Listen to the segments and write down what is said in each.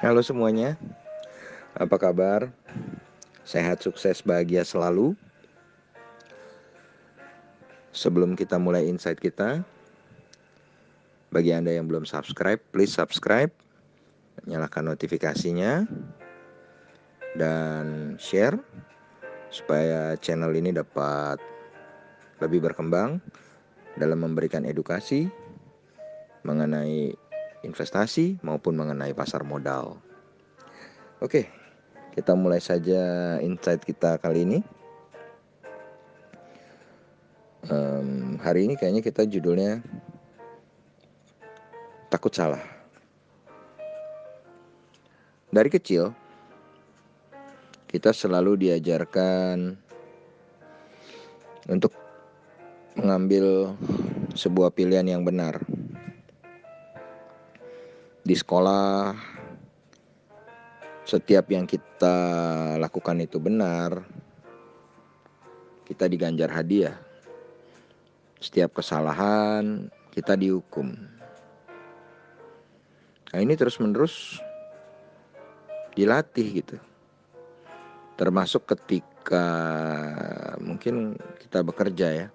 Halo semuanya, apa kabar? Sehat, sukses, bahagia selalu. Sebelum kita mulai insight kita, bagi Anda yang belum subscribe, please subscribe, nyalakan notifikasinya, dan share supaya channel ini dapat lebih berkembang dalam memberikan edukasi mengenai investasi maupun mengenai pasar modal. Oke, kita mulai saja insight kita kali ini. Um, hari ini kayaknya kita judulnya takut salah. Dari kecil kita selalu diajarkan untuk mengambil sebuah pilihan yang benar di sekolah setiap yang kita lakukan itu benar kita diganjar hadiah. Setiap kesalahan kita dihukum. Nah ini terus menerus dilatih gitu. Termasuk ketika mungkin kita bekerja ya.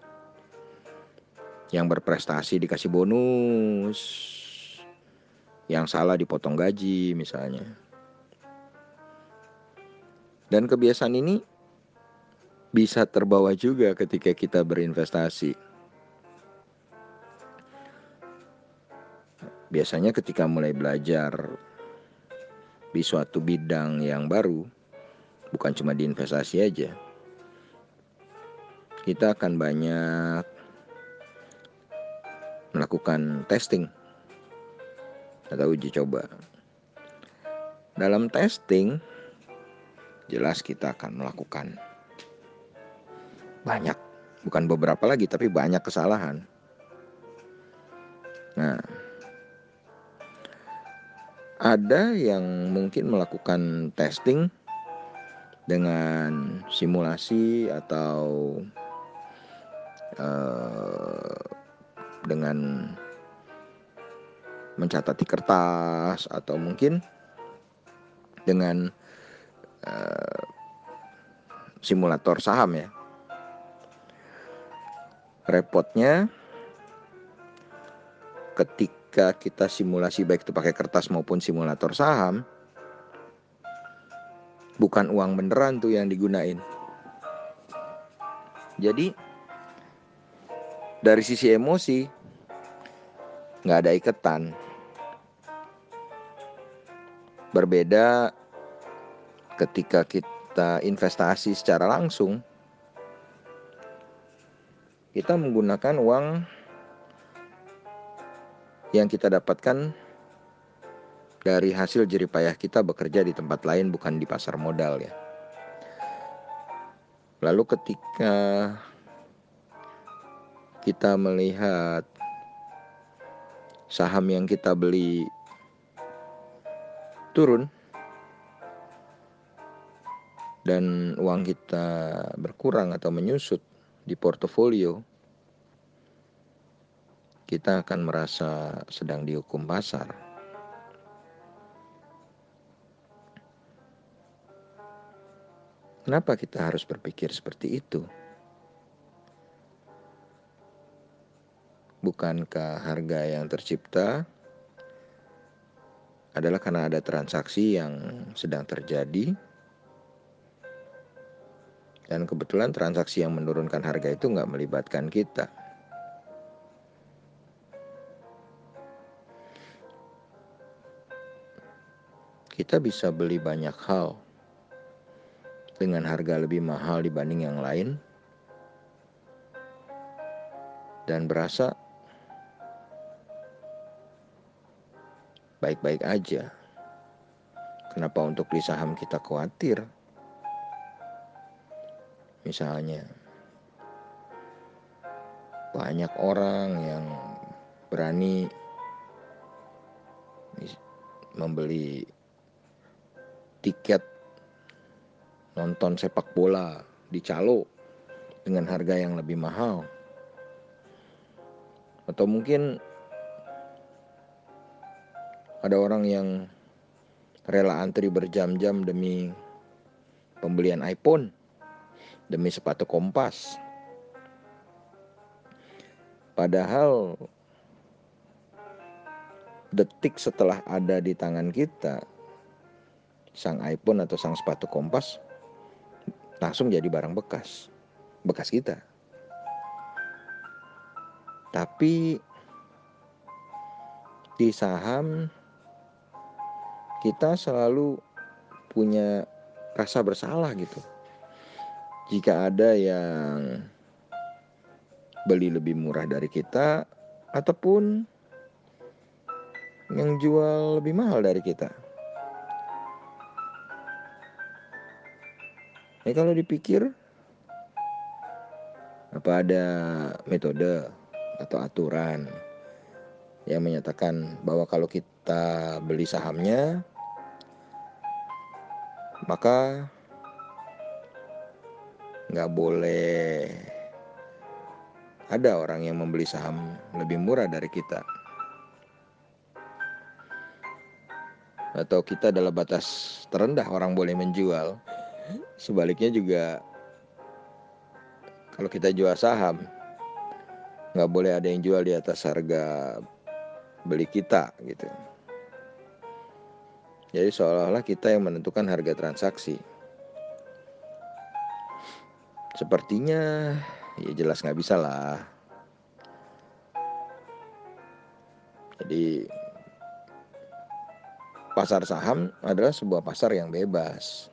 Yang berprestasi dikasih bonus yang salah dipotong gaji misalnya. Dan kebiasaan ini bisa terbawa juga ketika kita berinvestasi. Biasanya ketika mulai belajar di suatu bidang yang baru, bukan cuma di investasi aja. Kita akan banyak melakukan testing atau uji coba. Dalam testing, jelas kita akan melakukan banyak, bukan beberapa lagi, tapi banyak kesalahan. Nah, ada yang mungkin melakukan testing dengan simulasi atau uh, dengan mencatat di kertas atau mungkin dengan uh, simulator saham ya. Repotnya ketika kita simulasi baik itu pakai kertas maupun simulator saham bukan uang beneran tuh yang digunain. Jadi dari sisi emosi nggak ada iketan Berbeda ketika kita investasi secara langsung, kita menggunakan uang yang kita dapatkan dari hasil jeripayah kita bekerja di tempat lain bukan di pasar modal ya. Lalu ketika kita melihat saham yang kita beli turun dan uang kita berkurang atau menyusut di portofolio, kita akan merasa sedang dihukum pasar. Kenapa kita harus berpikir seperti itu? Bukankah harga yang tercipta adalah karena ada transaksi yang sedang terjadi dan kebetulan transaksi yang menurunkan harga itu nggak melibatkan kita. Kita bisa beli banyak hal dengan harga lebih mahal dibanding yang lain dan berasa baik-baik aja. Kenapa untuk beli saham kita khawatir? Misalnya, banyak orang yang berani membeli tiket nonton sepak bola di calo dengan harga yang lebih mahal. Atau mungkin ada orang yang rela antri berjam-jam demi pembelian iPhone, demi sepatu kompas. Padahal detik setelah ada di tangan kita sang iPhone atau sang sepatu kompas langsung jadi barang bekas, bekas kita. Tapi di saham kita selalu punya rasa bersalah gitu. Jika ada yang beli lebih murah dari kita ataupun yang jual lebih mahal dari kita. Ini kalau dipikir apa ada metode atau aturan yang menyatakan bahwa kalau kita beli sahamnya maka nggak boleh ada orang yang membeli saham lebih murah dari kita atau kita adalah batas terendah orang boleh menjual sebaliknya juga kalau kita jual saham nggak boleh ada yang jual di atas harga beli kita gitu. Jadi seolah-olah kita yang menentukan harga transaksi. Sepertinya ya jelas nggak bisa lah. Jadi pasar saham adalah sebuah pasar yang bebas.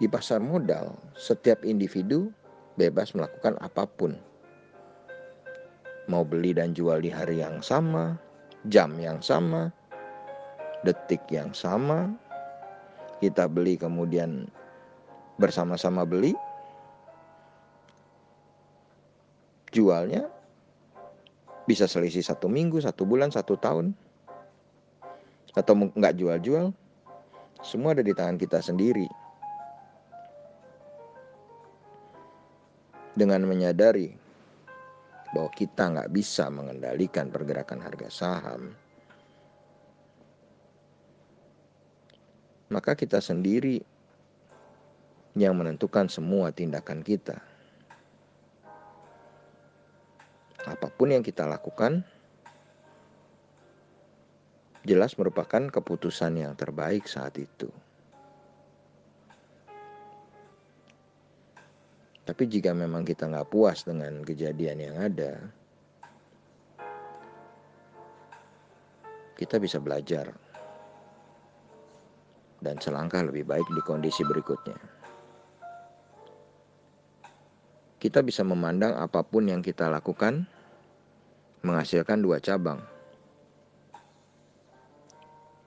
Di pasar modal, setiap individu bebas melakukan apa pun. Mau beli dan jual di hari yang sama, jam yang sama, detik yang sama. Kita beli kemudian bersama-sama beli. Jualnya bisa selisih satu minggu, satu bulan, satu tahun. Atau nggak jual-jual. Semua ada di tangan kita sendiri. Dengan menyadari bahwa kita nggak bisa mengendalikan pergerakan harga saham, maka kita sendiri yang menentukan semua tindakan kita. Apa pun yang kita lakukan, jelas merupakan keputusan yang terbaik saat itu. Tapi jika memang kita nggak puas dengan kejadian yang ada, kita bisa belajar dan selangkah lebih baik di kondisi berikutnya. Kita bisa memandang apa pun yang kita lakukan menghasilkan dua cabang,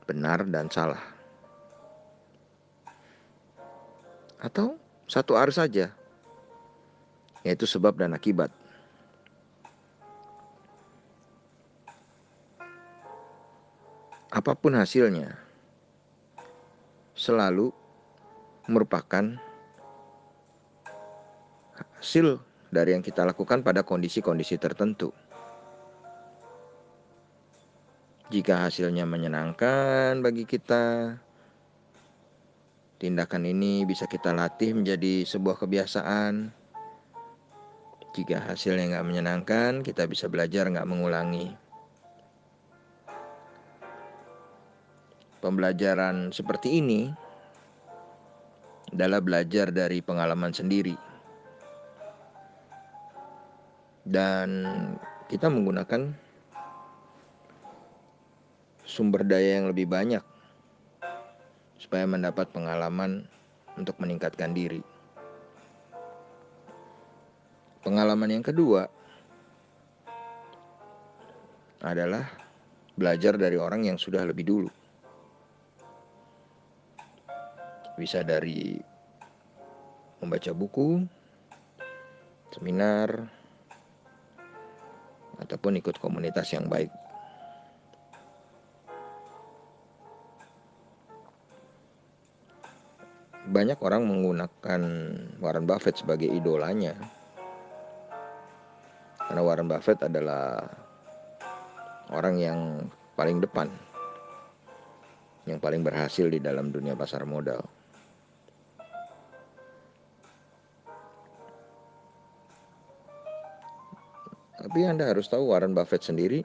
benar dan salah, atau satu arus saja yaitu sebab dan akibat. Apa pun hasilnya, selalu merupakan hasil dari yang kita lakukan pada kondisi-kondisi tertentu. Jika hasilnya menyenangkan bagi kita, tindakan ini bisa kita latih menjadi sebuah kebiasaan jika hasilnya nggak menyenangkan, kita bisa belajar nggak mengulangi. Pembelajaran seperti ini adalah belajar dari pengalaman sendiri. Dan kita menggunakan sumber daya yang lebih banyak supaya mendapat pengalaman untuk meningkatkan diri. Pengalaman yang kedua adalah belajar dari orang yang sudah lebih dulu. Bisa dari membaca buku, seminar, ataupun ikut komunitas yang baik. Banyak orang menggunakan Warren Buffett sebagai idolanya Karena Warren Buffett adalah orang yang paling depan yang paling berhasil di dalam dunia pasar modal. Tapi Anda harus tahu Warren Buffett sendiri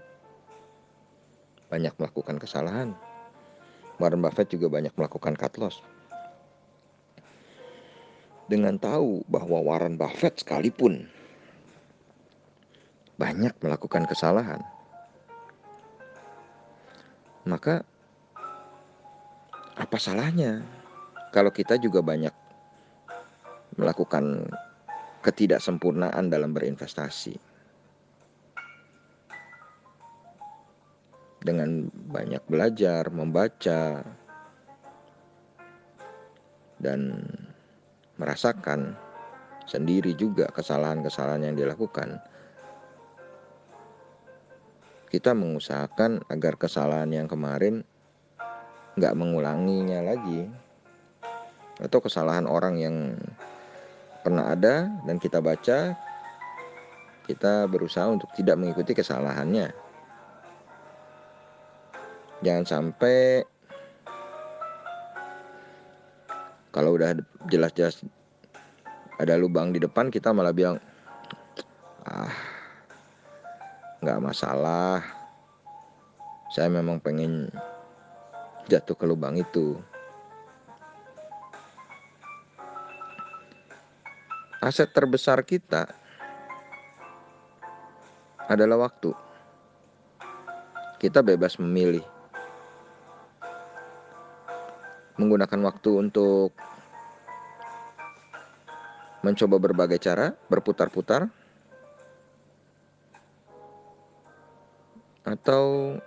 banyak melakukan kesalahan. Warren Buffett juga banyak melakukan cut loss. Dengan tahu bahwa Warren Buffett sekalipun banyak melakukan kesalahan, maka apa salahnya kalau kita juga banyak melakukan ketidaksempurnaan dalam berinvestasi? Dengan banyak belajar, membaca, dan merasakan sendiri juga kesalahan-kesalahan yang dilakukan. Kita mengusahakan agar kesalahan yang kemarin nggak mengulanginya lagi. Atau kesalahan orang yang pernah ada dan kita baca kita berusaha untuk tidak mengikuti kesalahannya. Jangan sampai kalau udah jelas-jelas ada lubang di depan kita malah bilang ah nggak masalah saya memang pengen jatuh ke lubang itu. Aset terbesar kita adalah waktu. Kita bebas memilih menggunakan waktu untuk mencoba berbagai cara, berputar-putar, atau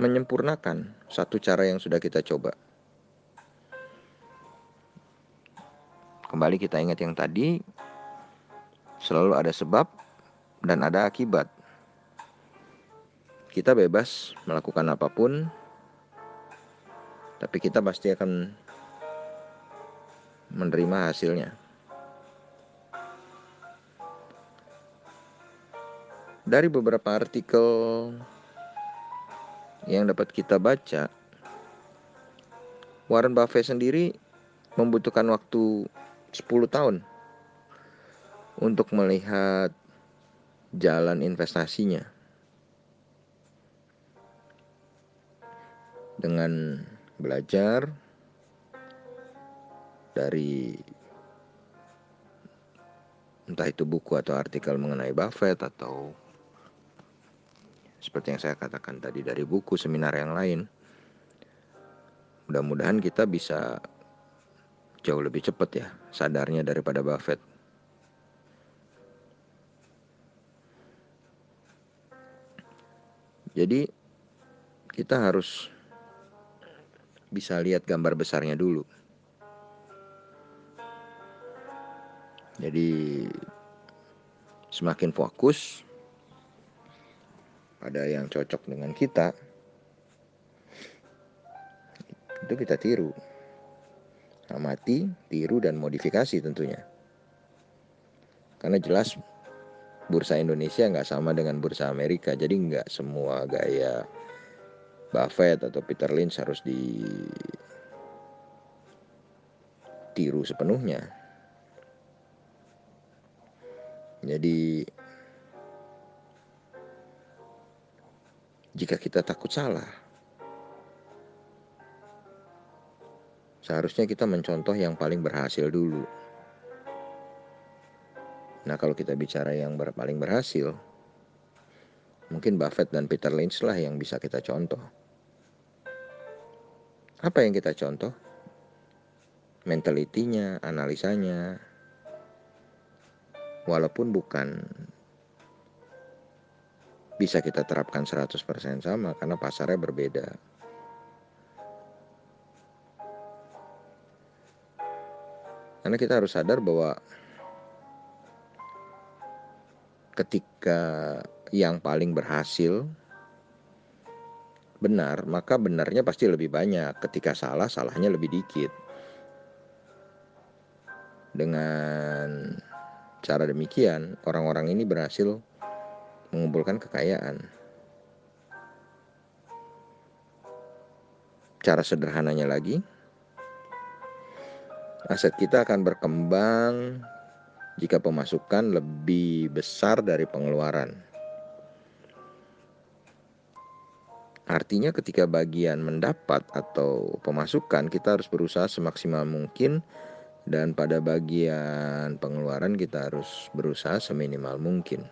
menyempurnakan satu cara yang sudah kita coba. Kembali kita ingat yang tadi, selalu ada sebab dan ada akibat. Kita bebas melakukan apa pun, tapi kita pasti akan menerima hasilnya. Dari beberapa artikel yang dapat kita baca, Warren Buffett sendiri membutuhkan waktu 10 tahun untuk melihat jalan investasinya. Dengan belajar dari entah itu buku atau artikel mengenai Buffett atau seperti yang saya katakan tadi dari buku seminar yang lain. Mudah-mudahan kita bisa jauh lebih cepat ya sadarnya daripada Buffett. Jadi kita harus bisa lihat gambar besarnya dulu. Jadi semakin fokus ada yang cocok dengan kita. Itu kita tiru. Amati tiru dan modifikasi tentunya. Karena jelas bursa Indonesia nggak sama dengan bursa Amerika. Jadi nggak semua gaya Buffett atau Peter Lynch harus ditiru sepenuhnya. Jadi jika kita takut salah. Seharusnya kita mencontoh yang paling berhasil dulu. Nah, kalau kita bicara yang ber paling berhasil, mungkin Buffett dan Peter Lynch lah yang bisa kita contoh. Apa yang kita contoh? Mentalitinya, analisanya. Walaupun bukan bisa kita terapkan 100% sama karena pasarnya berbeda. Karena kita harus sadar bahwa ketika yang paling berhasil benar, maka benarnya pasti lebih banyak. Ketika salah, salahnya lebih dikit. Dengan cara demikian, orang-orang ini berhasil mengumpulkan kekayaan. Cara sederhananya lagi, aset kita akan berkembang jika pemasukan lebih besar dari pengeluaran. Artinya ketika bagian mendapat atau pemasukan kita harus berusaha semaksimal mungkin dan pada bagian pengeluaran kita harus berusaha seminimal mungkin.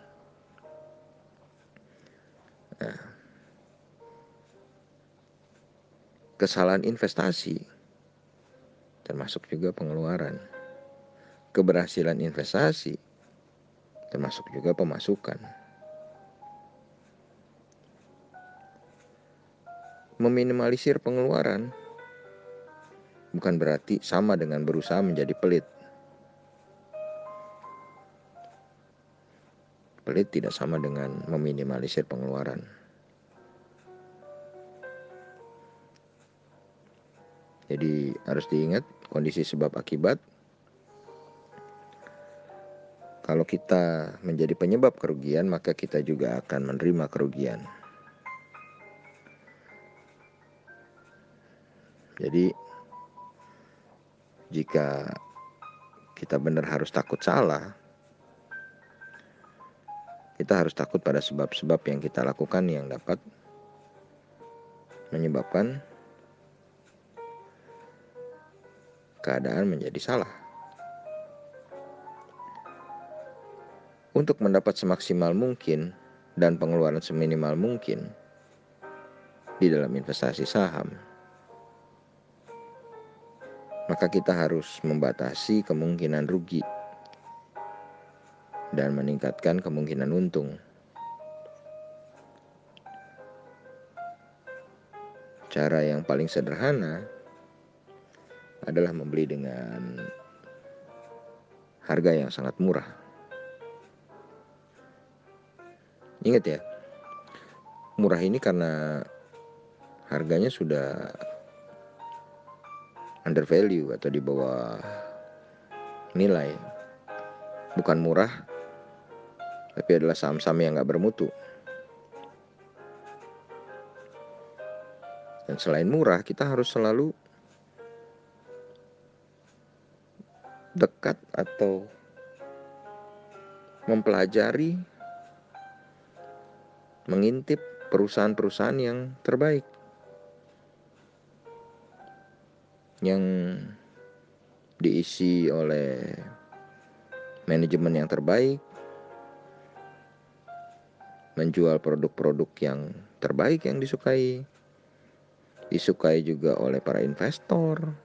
Nah, kesalahan investasi termasuk juga pengeluaran. Keberhasilan investasi termasuk juga pemasukan. Meminimalisir pengeluaran bukan berarti sama dengan berusaha menjadi pelit. Pelit tidak sama dengan meminimalisir pengeluaran. Jadi harus diingat kondisi sebab akibat. Kalau kita menjadi penyebab kerugian, maka kita juga akan menerima kerugian. Jadi jika kita benar harus takut salah, kita harus takut pada sebab-sebab yang kita lakukan yang dapat menyebabkan keadaan menjadi salah. Untuk mendapat semaksimal mungkin dan pengeluaran seminimal mungkin di dalam investasi saham, maka kita harus membatasi kemungkinan rugi dan meningkatkan kemungkinan untung. Cara yang paling sederhana adalah membeli dengan harga yang sangat murah. Ingat ya, murah ini karena harganya sudah under value atau di bawah nilai bukan murah tapi adalah saham-saham yang nggak bermutu. Dan selain murah kita harus selalu dekat atau mempelajari mengintip perusahaan-perusahaan yang terbaik. Yang diisi oleh manajemen yang terbaik, menjual produk-produk yang terbaik yang disukai, disukai juga oleh para investor.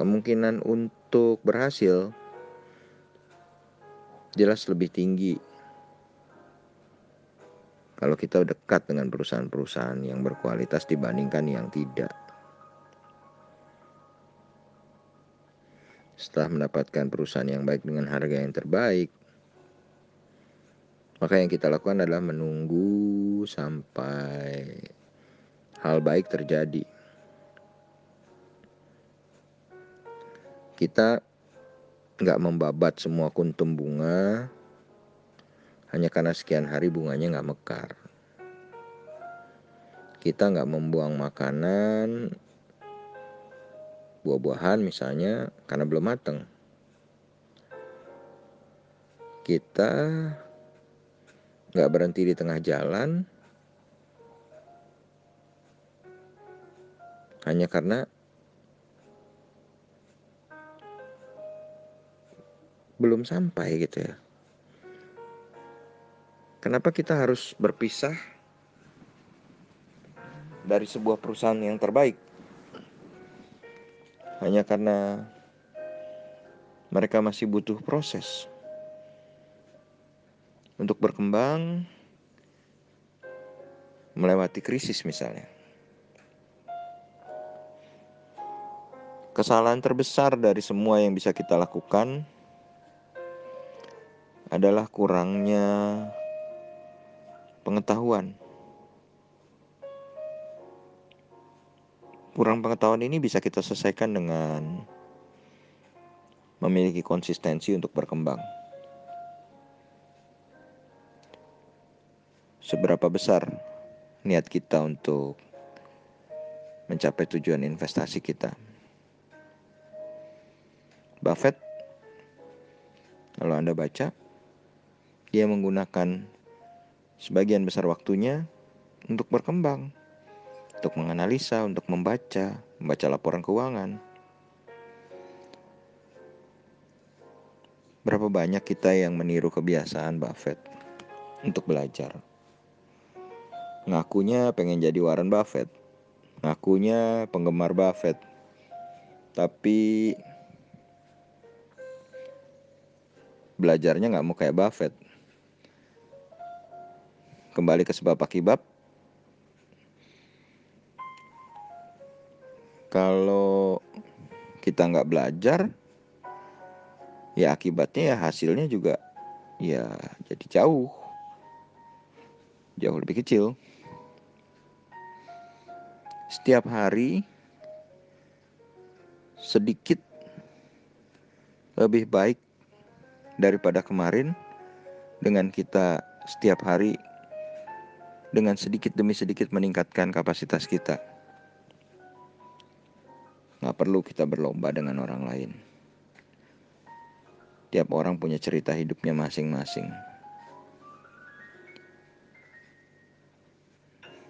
Kemungkinan untuk berhasil jelas lebih tinggi kalau kita dekat dengan perusahaan-perusahaan yang berkualitas dibandingkan yang tidak. Setelah mendapatkan perusahaan yang baik dengan harga yang terbaik, maka yang kita lakukan adalah menunggu sampai hal baik terjadi. Kita nggak membabat semua kuntum bunga hanya karena sekian hari bunganya nggak mekar. Kita nggak membuang makanan, buah-buahan misalnya karena belum mateng. Kita nggak berhenti di tengah jalan hanya karena belum sampai gitu ya. Kenapa kita harus berpisah dari sebuah perusahaan yang terbaik? Hanya karena mereka masih butuh proses untuk berkembang, melewati krisis misalnya. Kesalahan terbesar dari semua yang bisa kita lakukan adalah kurangnya pengetahuan. Kurang pengetahuan ini bisa kita selesaikan dengan memiliki konsistensi untuk berkembang. Seberapa besar niat kita untuk mencapai tujuan investasi kita. Buffett, kalau Anda baca, dia menggunakan sebagian besar waktunya untuk berkembang, untuk menganalisa, untuk membaca, membaca laporan keuangan. Berapa banyak kita yang meniru kebiasaan Buffett untuk belajar? Ngakunya pengen jadi Warren Buffett, ngakunya penggemar Buffett. Tapi belajarnya nggak mau kayak Buffett. Kembali ke sebab akibat. Kalau kita nggak belajar ya akibatnya ya hasilnya juga ya jadi jauh. Jauh lebih kecil setiap hari sedikit lebih baik daripada kemarin dengan kita setiap hari dengan sedikit demi sedikit meningkatkan kapasitas kita. Nggak perlu kita berlomba dengan orang lain. Tiap orang punya cerita hidupnya masing-masing.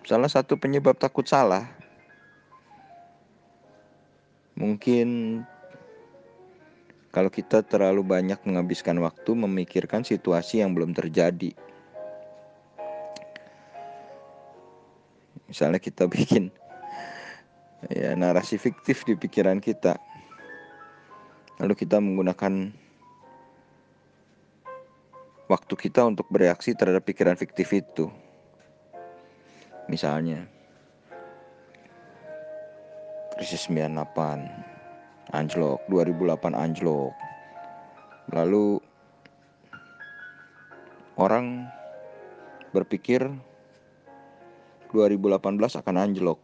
Salah satu penyebab takut salah Mungkin kalau kita terlalu banyak menghabiskan waktu memikirkan situasi yang belum terjadi. Misalnya kita bikin ya narasi fiktif di pikiran kita. Lalu kita menggunakan waktu kita untuk bereaksi terhadap pikiran fiktif itu. Misalnya, krisis 98 anjlok. 2008 anjlok. Lalu orang berpikir 2018 akan anjlok.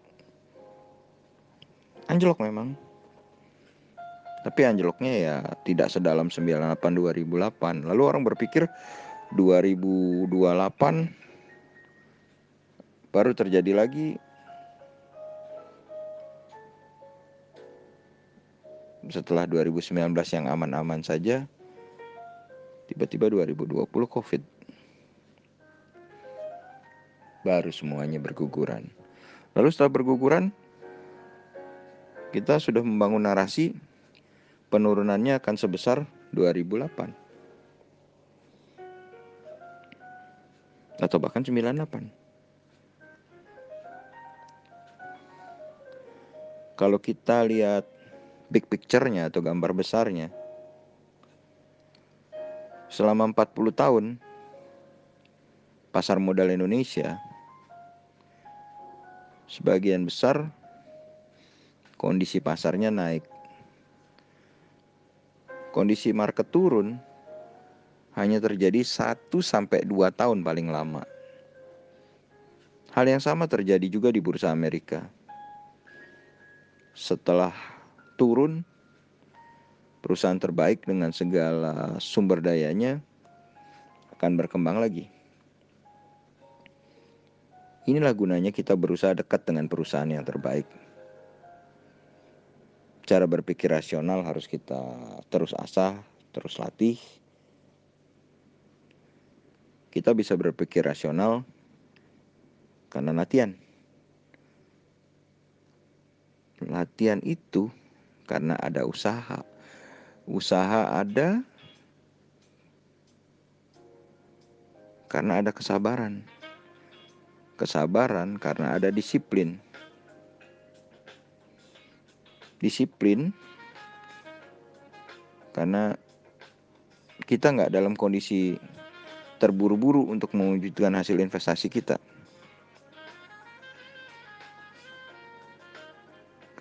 Anjlok memang. Tapi anjloknya ya tidak sedalam 98 2008 lalu orang berpikir 2028 baru terjadi lagi setelah 2019 yang aman-aman saja, tiba-tiba 2020 COVID. Baru semuanya berguguran. Lalu setelah berguguran, kita sudah membangun narasi penurunannya akan sebesar 2008. Atau bahkan 98. Kalau kita lihat big picture-nya atau gambar besarnya. Selama 40 tahun, pasar modal Indonesia sebagian besar kondisi pasarnya naik. Kondisi market turun hanya terjadi 1 sampai 2 tahun paling lama. Hal yang sama terjadi juga di bursa Amerika. Setelah turun perusahaan terbaik dengan segala sumber dayanya akan berkembang lagi. Inilah gunanya kita berusaha dekat dengan perusahaan yang terbaik. Cara berpikir rasional harus kita terus asah, terus latih. Kita bisa berpikir rasional karena latihan. Latihan itu karena ada usaha. Usaha ada karena ada kesabaran. Kesabaran karena ada disiplin. Disiplin karena kita nggak dalam kondisi terburu-buru untuk mewujudkan hasil investasi kita.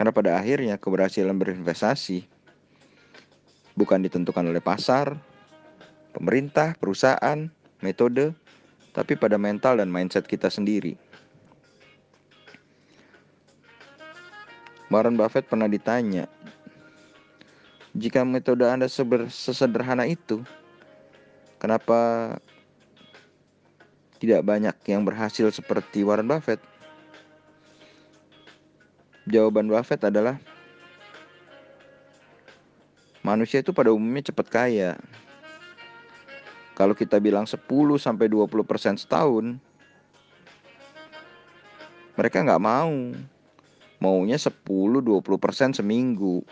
Karena pada akhirnya keberhasilan berinvestasi bukan ditentukan oleh pasar, pemerintah, perusahaan, metode, tapi pada mental dan mindset kita sendiri. Warren Buffett pernah ditanya, jika metode Anda sesederhana itu, kenapa tidak banyak yang berhasil seperti Warren Buffett. Jawaban Buffett adalah manusia itu pada umumnya cepat kaya. Kalau kita bilang 10 sampai 20% setahun, mereka nggak mau. Maunya 10-20% seminggu.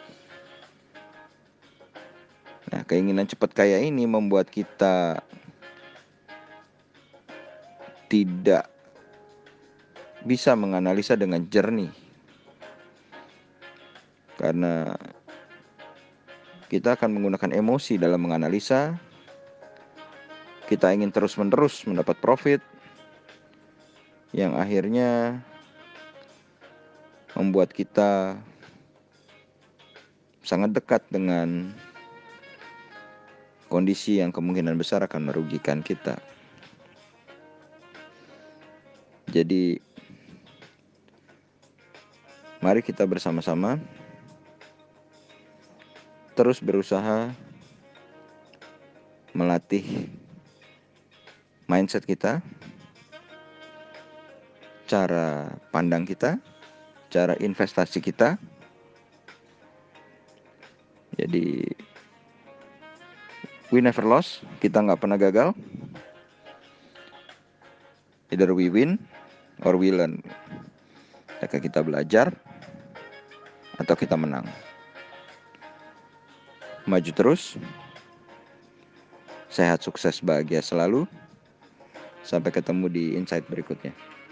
Nah, keinginan cepat kaya ini membuat kita tidak bisa menganalisa dengan jernih. Karena kita akan menggunakan emosi dalam menganalisa. Kita ingin terus-menerus mendapat profit yang akhirnya membuat kita sangat dekat dengan kondisi yang kemungkinan besar akan merugikan kita. Jadi, mari kita bersama-sama terus berusaha melatih mindset kita, cara pandang kita, cara investasi kita. Jadi, we never lost, kita nggak pernah gagal. Either we win or we learn. Jika kita belajar atau kita menang. Maju terus. Sehat, sukses, bahagia selalu. Sampai ketemu di insight berikutnya.